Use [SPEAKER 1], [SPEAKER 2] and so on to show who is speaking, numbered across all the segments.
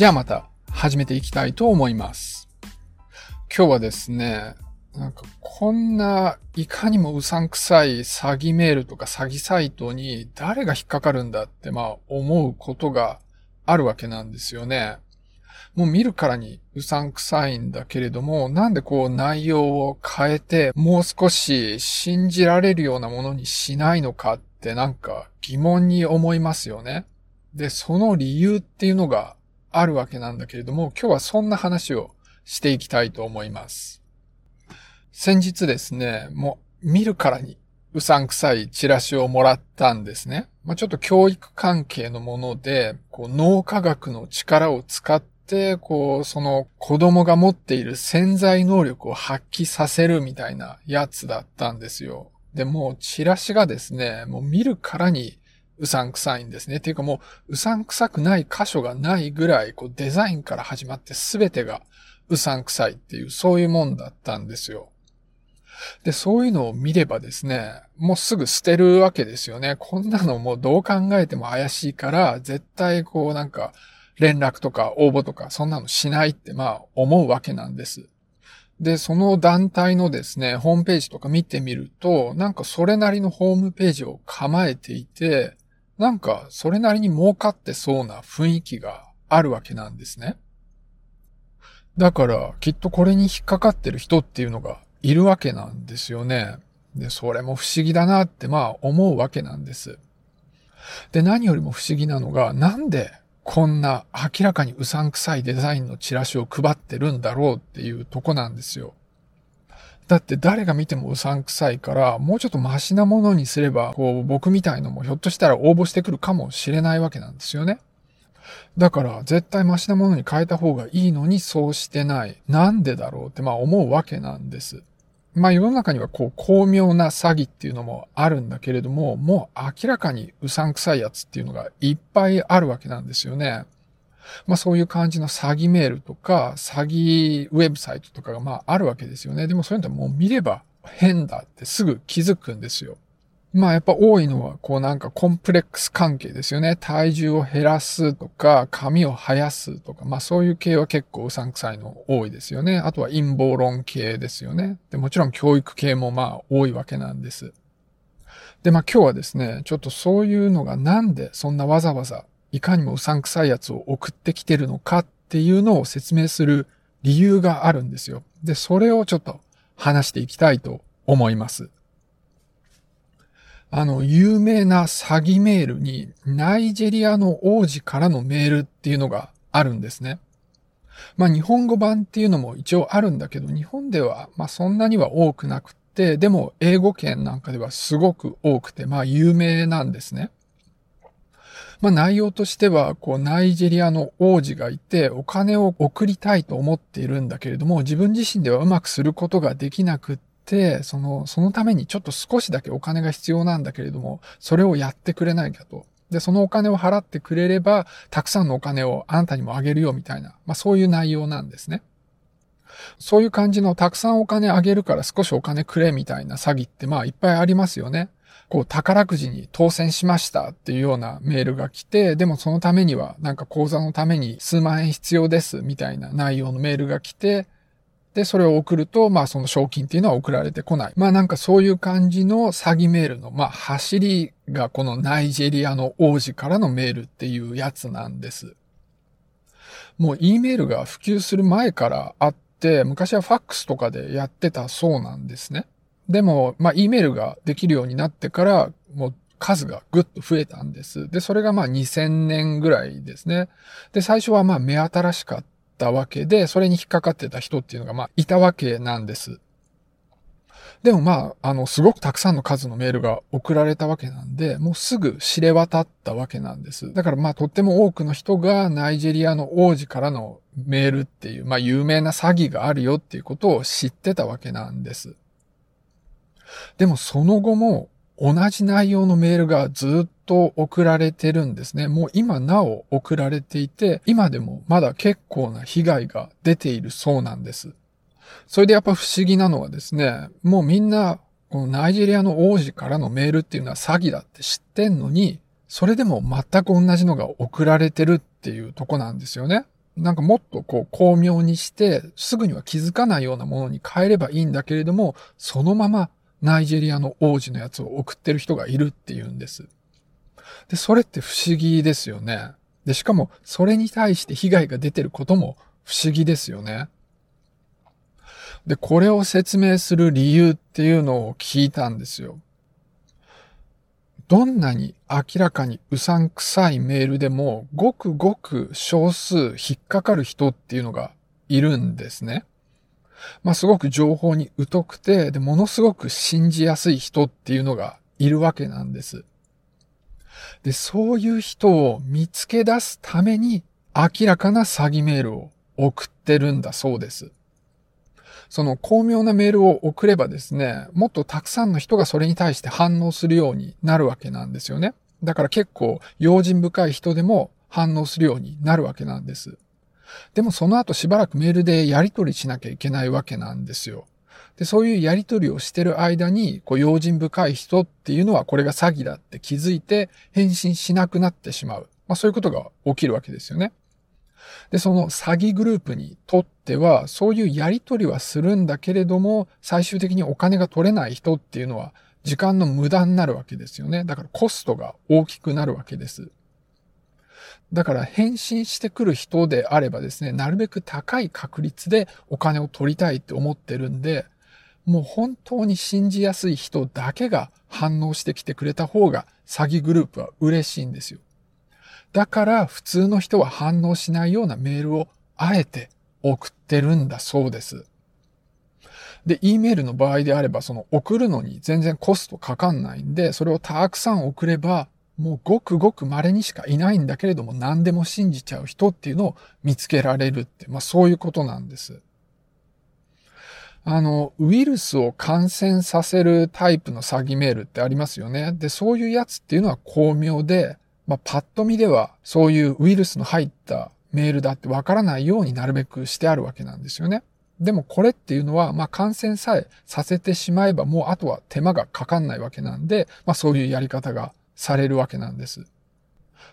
[SPEAKER 1] じゃあまた始めていきたいと思います。今日はですね、なんかこんないかにもうさんくさい詐欺メールとか詐欺サイトに誰が引っかかるんだってまあ思うことがあるわけなんですよね。もう見るからにうさんくさいんだけれども、なんでこう内容を変えてもう少し信じられるようなものにしないのかってなんか疑問に思いますよね。で、その理由っていうのがあるわけなんだけれども、今日はそんな話をしていきたいと思います。先日ですね、もう見るからにうさんくさいチラシをもらったんですね。まあ、ちょっと教育関係のもので、こう脳科学の力を使って、こう、その子供が持っている潜在能力を発揮させるみたいなやつだったんですよ。で、もうチラシがですね、もう見るからにうさんくさいんですね。っていうかもう、うさんくさくない箇所がないぐらい、こうデザインから始まって全てがうさんくさいっていう、そういうもんだったんですよ。で、そういうのを見ればですね、もうすぐ捨てるわけですよね。こんなのもうどう考えても怪しいから、絶対こうなんか、連絡とか応募とか、そんなのしないってまあ思うわけなんです。で、その団体のですね、ホームページとか見てみると、なんかそれなりのホームページを構えていて、なんか、それなりに儲かってそうな雰囲気があるわけなんですね。だから、きっとこれに引っかかってる人っていうのがいるわけなんですよね。で、それも不思議だなってまあ思うわけなんです。で、何よりも不思議なのが、なんでこんな明らかにうさんくさいデザインのチラシを配ってるんだろうっていうとこなんですよ。だって誰が見てもうさんくさいから、もうちょっとマシなものにすれば、こう、僕みたいのもひょっとしたら応募してくるかもしれないわけなんですよね。だから、絶対マシなものに変えた方がいいのにそうしてない。なんでだろうって、まあ思うわけなんです。まあ世の中にはこう巧妙な詐欺っていうのもあるんだけれども、もう明らかにうさんくさいやつっていうのがいっぱいあるわけなんですよね。まあそういう感じの詐欺メールとか、詐欺ウェブサイトとかがまああるわけですよね。でもそういうのはもう見れば変だってすぐ気づくんですよ。まあやっぱ多いのは、こうなんかコンプレックス関係ですよね。体重を減らすとか、髪を生やすとか、まあそういう系は結構うさんくさいの多いですよね。あとは陰謀論系ですよね。で、もちろん教育系もまあ多いわけなんです。で、まあ今日はですね、ちょっとそういうのがなんでそんなわざわざいかにもうさんくさいやつを送ってきてるのかっていうのを説明する理由があるんですよ。で、それをちょっと話していきたいと思います。あの、有名な詐欺メールに、ナイジェリアの王子からのメールっていうのがあるんですね。まあ、日本語版っていうのも一応あるんだけど、日本では、まあ、そんなには多くなくて、でも、英語圏なんかではすごく多くて、まあ、有名なんですね。まあ内容としては、こう、ナイジェリアの王子がいて、お金を送りたいと思っているんだけれども、自分自身ではうまくすることができなくって、その、そのためにちょっと少しだけお金が必要なんだけれども、それをやってくれないかと。で、そのお金を払ってくれれば、たくさんのお金をあなたにもあげるよみたいな、まあそういう内容なんですね。そういう感じのたくさんお金あげるから少しお金くれみたいな詐欺ってまあいっぱいありますよね。こう宝くじに当選しましたっていうようなメールが来て、でもそのためにはなんか口座のために数万円必要ですみたいな内容のメールが来て、で、それを送ると、まあその賞金っていうのは送られてこない。まあなんかそういう感じの詐欺メールの、まあ走りがこのナイジェリアの王子からのメールっていうやつなんです。もう E メールが普及する前からあって、昔はファックスとかでやってたそうなんですね。でも、まあ、E メールができるようになってから、もう数がぐっと増えたんです。で、それがまあ2000年ぐらいですね。で、最初はまあ目新しかったわけで、それに引っかかってた人っていうのがまあいたわけなんです。でもまあ、あの、すごくたくさんの数のメールが送られたわけなんで、もうすぐ知れ渡ったわけなんです。だからまあ、とっても多くの人がナイジェリアの王子からのメールっていう、まあ、有名な詐欺があるよっていうことを知ってたわけなんです。でもその後も同じ内容のメールがずっと送られてるんですね。もう今なお送られていて、今でもまだ結構な被害が出ているそうなんです。それでやっぱ不思議なのはですね、もうみんな、このナイジェリアの王子からのメールっていうのは詐欺だって知ってんのに、それでも全く同じのが送られてるっていうとこなんですよね。なんかもっとこう巧妙にして、すぐには気づかないようなものに変えればいいんだけれども、そのままナイジェリアの王子のやつを送ってる人がいるっていうんです。で、それって不思議ですよね。で、しかもそれに対して被害が出てることも不思議ですよね。で、これを説明する理由っていうのを聞いたんですよ。どんなに明らかにうさんくさいメールでも、ごくごく少数引っかかる人っていうのがいるんですね。まあ、すごく情報に疎くて、で、ものすごく信じやすい人っていうのがいるわけなんです。で、そういう人を見つけ出すために明らかな詐欺メールを送ってるんだそうです。その巧妙なメールを送ればですね、もっとたくさんの人がそれに対して反応するようになるわけなんですよね。だから結構用心深い人でも反応するようになるわけなんです。でもその後しばらくメールでやり取りしなきゃいけないわけなんですよ。で、そういうやり取りをしてる間に、こう、用心深い人っていうのはこれが詐欺だって気づいて返信しなくなってしまう。まあそういうことが起きるわけですよね。で、その詐欺グループにとっては、そういうやり取りはするんだけれども、最終的にお金が取れない人っていうのは、時間の無駄になるわけですよね。だからコストが大きくなるわけです。だから返信してくる人であればですね、なるべく高い確率でお金を取りたいって思ってるんで、もう本当に信じやすい人だけが反応してきてくれた方が詐欺グループは嬉しいんですよ。だから普通の人は反応しないようなメールをあえて送ってるんだそうです。で、E メールの場合であれば、その送るのに全然コストかかんないんで、それをたくさん送れば、もうごくごく稀にしかいないんだけれども何でも信じちゃう人っていうのを見つけられるって、まあそういうことなんです。あの、ウイルスを感染させるタイプの詐欺メールってありますよね。で、そういうやつっていうのは巧妙で、まあ、パッと見ではそういうウイルスの入ったメールだってわからないようになるべくしてあるわけなんですよね。でもこれっていうのは、まあ、感染さえさせてしまえばもうあとは手間がかかんないわけなんで、まあ、そういうやり方がされるわけなんです。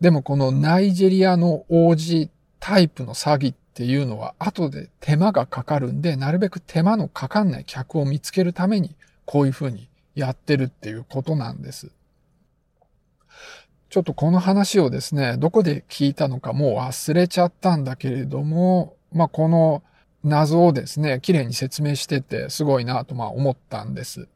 [SPEAKER 1] でもこのナイジェリアの王子タイプの詐欺っていうのは後で手間がかかるんで、なるべく手間のかかんない客を見つけるためにこういうふうにやってるっていうことなんです。ちょっとこの話をですね、どこで聞いたのかもう忘れちゃったんだけれども、まあ、この謎をですね、綺麗に説明しててすごいなとまあ思ったんです。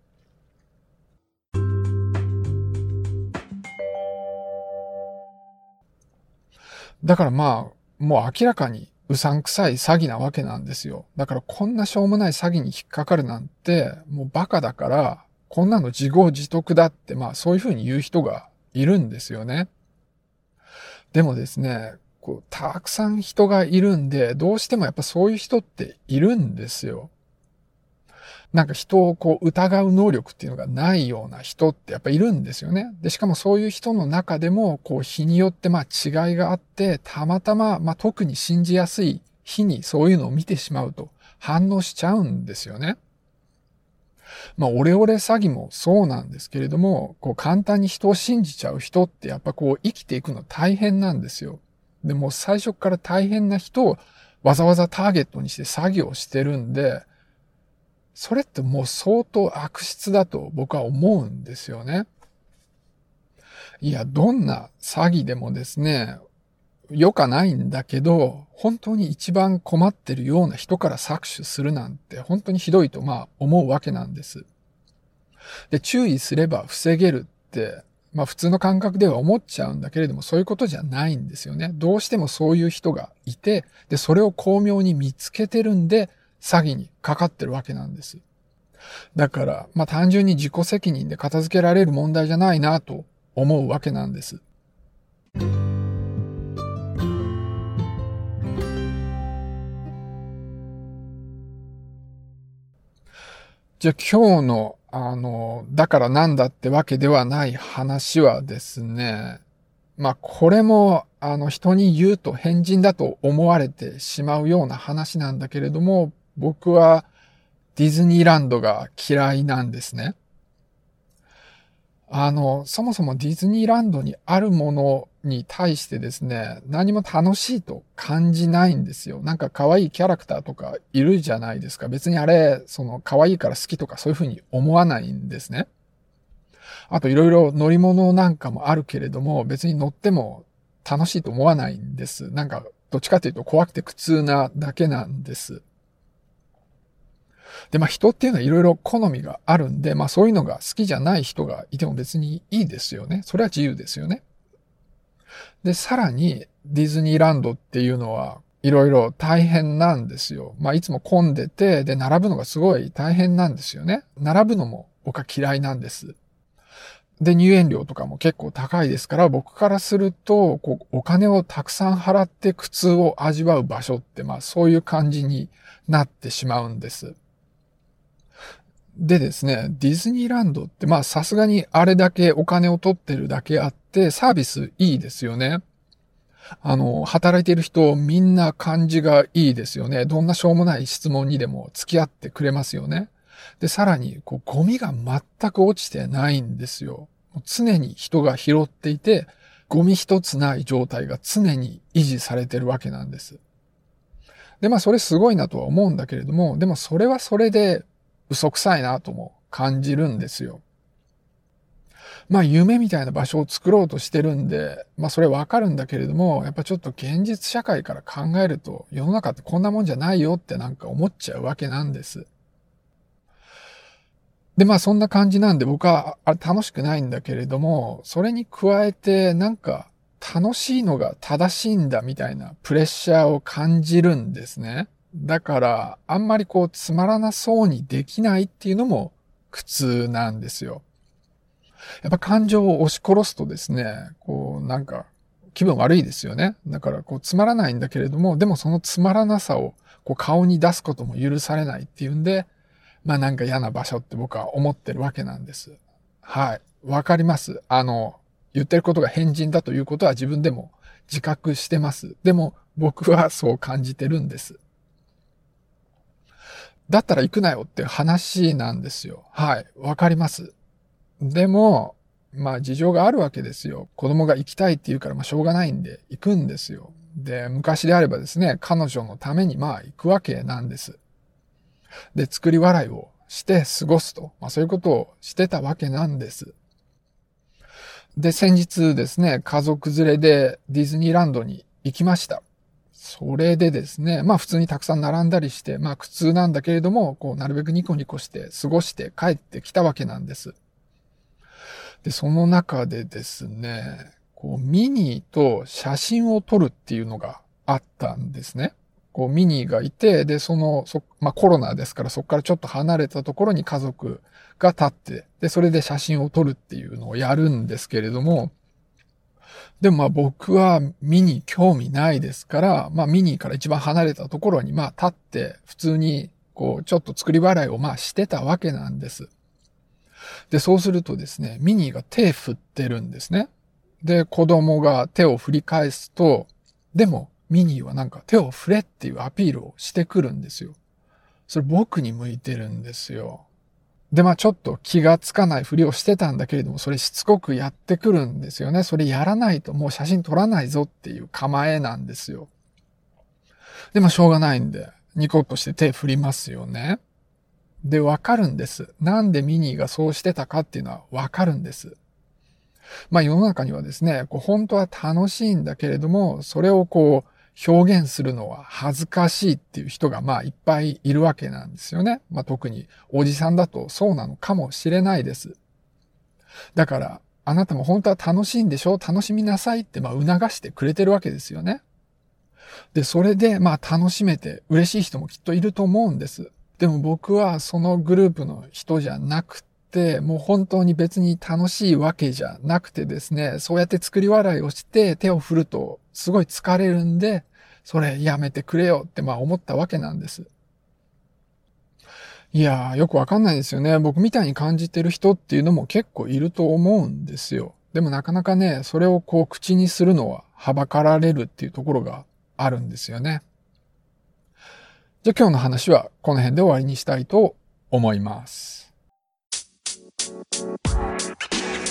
[SPEAKER 1] だからまあ、もう明らかにうさんくさい詐欺なわけなんですよ。だからこんなしょうもない詐欺に引っかかるなんて、もうバカだから、こんなの自業自得だって、まあそういうふうに言う人がいるんですよね。でもですね、こう、たくさん人がいるんで、どうしてもやっぱそういう人っているんですよ。なんか人をこう疑う能力っていうのがないような人ってやっぱいるんですよね。で、しかもそういう人の中でも、こう日によってまあ違いがあって、たまたままあ特に信じやすい日にそういうのを見てしまうと反応しちゃうんですよね。まあ、オレオレ詐欺もそうなんですけれども、こう簡単に人を信じちゃう人ってやっぱこう生きていくの大変なんですよ。でも最初から大変な人をわざわざターゲットにして詐欺をしてるんで、それってもう相当悪質だと僕は思うんですよね。いや、どんな詐欺でもですね、良かないんだけど、本当に一番困ってるような人から搾取するなんて本当にひどいとまあ思うわけなんです。で、注意すれば防げるって、まあ普通の感覚では思っちゃうんだけれども、そういうことじゃないんですよね。どうしてもそういう人がいて、で、それを巧妙に見つけてるんで、詐欺にかかってるわけなんです。だから、まあ単純に自己責任で片付けられる問題じゃないなと思うわけなんです。じゃあ今日の、あの、だからなんだってわけではない話はですね、まあこれも、あの人に言うと変人だと思われてしまうような話なんだけれども、僕はディズニーランドが嫌いなんですね。あの、そもそもディズニーランドにあるものに対してですね、何も楽しいと感じないんですよ。なんか可愛いキャラクターとかいるじゃないですか。別にあれ、その可愛いから好きとかそういうふうに思わないんですね。あといろいろ乗り物なんかもあるけれども、別に乗っても楽しいと思わないんです。なんか、どっちかというと怖くて苦痛なだけなんです。で、まあ人っていうのはいろいろ好みがあるんで、まあそういうのが好きじゃない人がいても別にいいですよね。それは自由ですよね。で、さらにディズニーランドっていうのはいろいろ大変なんですよ。まあいつも混んでて、で、並ぶのがすごい大変なんですよね。並ぶのも僕は嫌いなんです。で、入園料とかも結構高いですから、僕からすると、こう、お金をたくさん払って苦痛を味わう場所って、まあそういう感じになってしまうんです。でですね、ディズニーランドってまあさすがにあれだけお金を取ってるだけあってサービスいいですよね。あの、働いてる人みんな感じがいいですよね。どんなしょうもない質問にでも付き合ってくれますよね。で、さらに、こう、ゴミが全く落ちてないんですよ。常に人が拾っていて、ゴミ一つない状態が常に維持されてるわけなんです。で、まあそれすごいなとは思うんだけれども、でもそれはそれで嘘くさいなとも感じるんですよ。まあ夢みたいな場所を作ろうとしてるんで、まあそれわかるんだけれども、やっぱちょっと現実社会から考えると世の中ってこんなもんじゃないよってなんか思っちゃうわけなんです。で、まあそんな感じなんで僕はあれ楽しくないんだけれども、それに加えてなんか楽しいのが正しいんだみたいなプレッシャーを感じるんですね。だから、あんまりこう、つまらなそうにできないっていうのも苦痛なんですよ。やっぱ感情を押し殺すとですね、こう、なんか、気分悪いですよね。だから、こう、つまらないんだけれども、でもそのつまらなさを、こう、顔に出すことも許されないっていうんで、まあなんか嫌な場所って僕は思ってるわけなんです。はい。わかります。あの、言ってることが変人だということは自分でも自覚してます。でも僕はそう感じてるんです。だったら行くなよって話なんですよ。はい。わかります。でも、まあ事情があるわけですよ。子供が行きたいって言うからまあしょうがないんで行くんですよ。で、昔であればですね、彼女のためにまあ行くわけなんです。で、作り笑いをして過ごすと。まあそういうことをしてたわけなんです。で、先日ですね、家族連れでディズニーランドに行きました。それでですね、まあ普通にたくさん並んだりして、まあ苦痛なんだけれども、こうなるべくニコニコして過ごして帰ってきたわけなんです。で、その中でですね、こうミニーと写真を撮るっていうのがあったんですね。こうミニーがいて、で、その、そ、まあコロナですからそこからちょっと離れたところに家族が立って、で、それで写真を撮るっていうのをやるんですけれども、でもまあ僕はミニ興味ないですから、まあミニから一番離れたところにまあ立って普通にこうちょっと作り笑いをまあしてたわけなんです。で、そうするとですね、ミニが手振ってるんですね。で、子供が手を振り返すと、でもミニはなんか手を振れっていうアピールをしてくるんですよ。それ僕に向いてるんですよ。で、まあちょっと気がつかないふりをしてたんだけれども、それしつこくやってくるんですよね。それやらないともう写真撮らないぞっていう構えなんですよ。で、まあしょうがないんで、ニコッとして手振りますよね。で、わかるんです。なんでミニーがそうしてたかっていうのはわかるんです。まあ世の中にはですね、こう本当は楽しいんだけれども、それをこう、表現するのは恥ずかしいっていう人がまあいっぱいいるわけなんですよね。まあ特におじさんだとそうなのかもしれないです。だからあなたも本当は楽しいんでしょ？楽しみなさいってまあ促してくれてるわけですよね。で、それでまあ楽しめて嬉しい人もきっといると思うんです。でも僕はそのグループの人じゃなくて、もう本当に別に楽しいわけじゃなくてですね、そうやって作り笑いをして手を振るとすごい疲れるんで、それやめてくれよってまあ思ったわけなんです。いやー、よくわかんないですよね。僕みたいに感じてる人っていうのも結構いると思うんですよ。でもなかなかね、それをこう口にするのははばかられるっていうところがあるんですよね。じゃあ今日の話はこの辺で終わりにしたいと思います。
[SPEAKER 2] Thank you.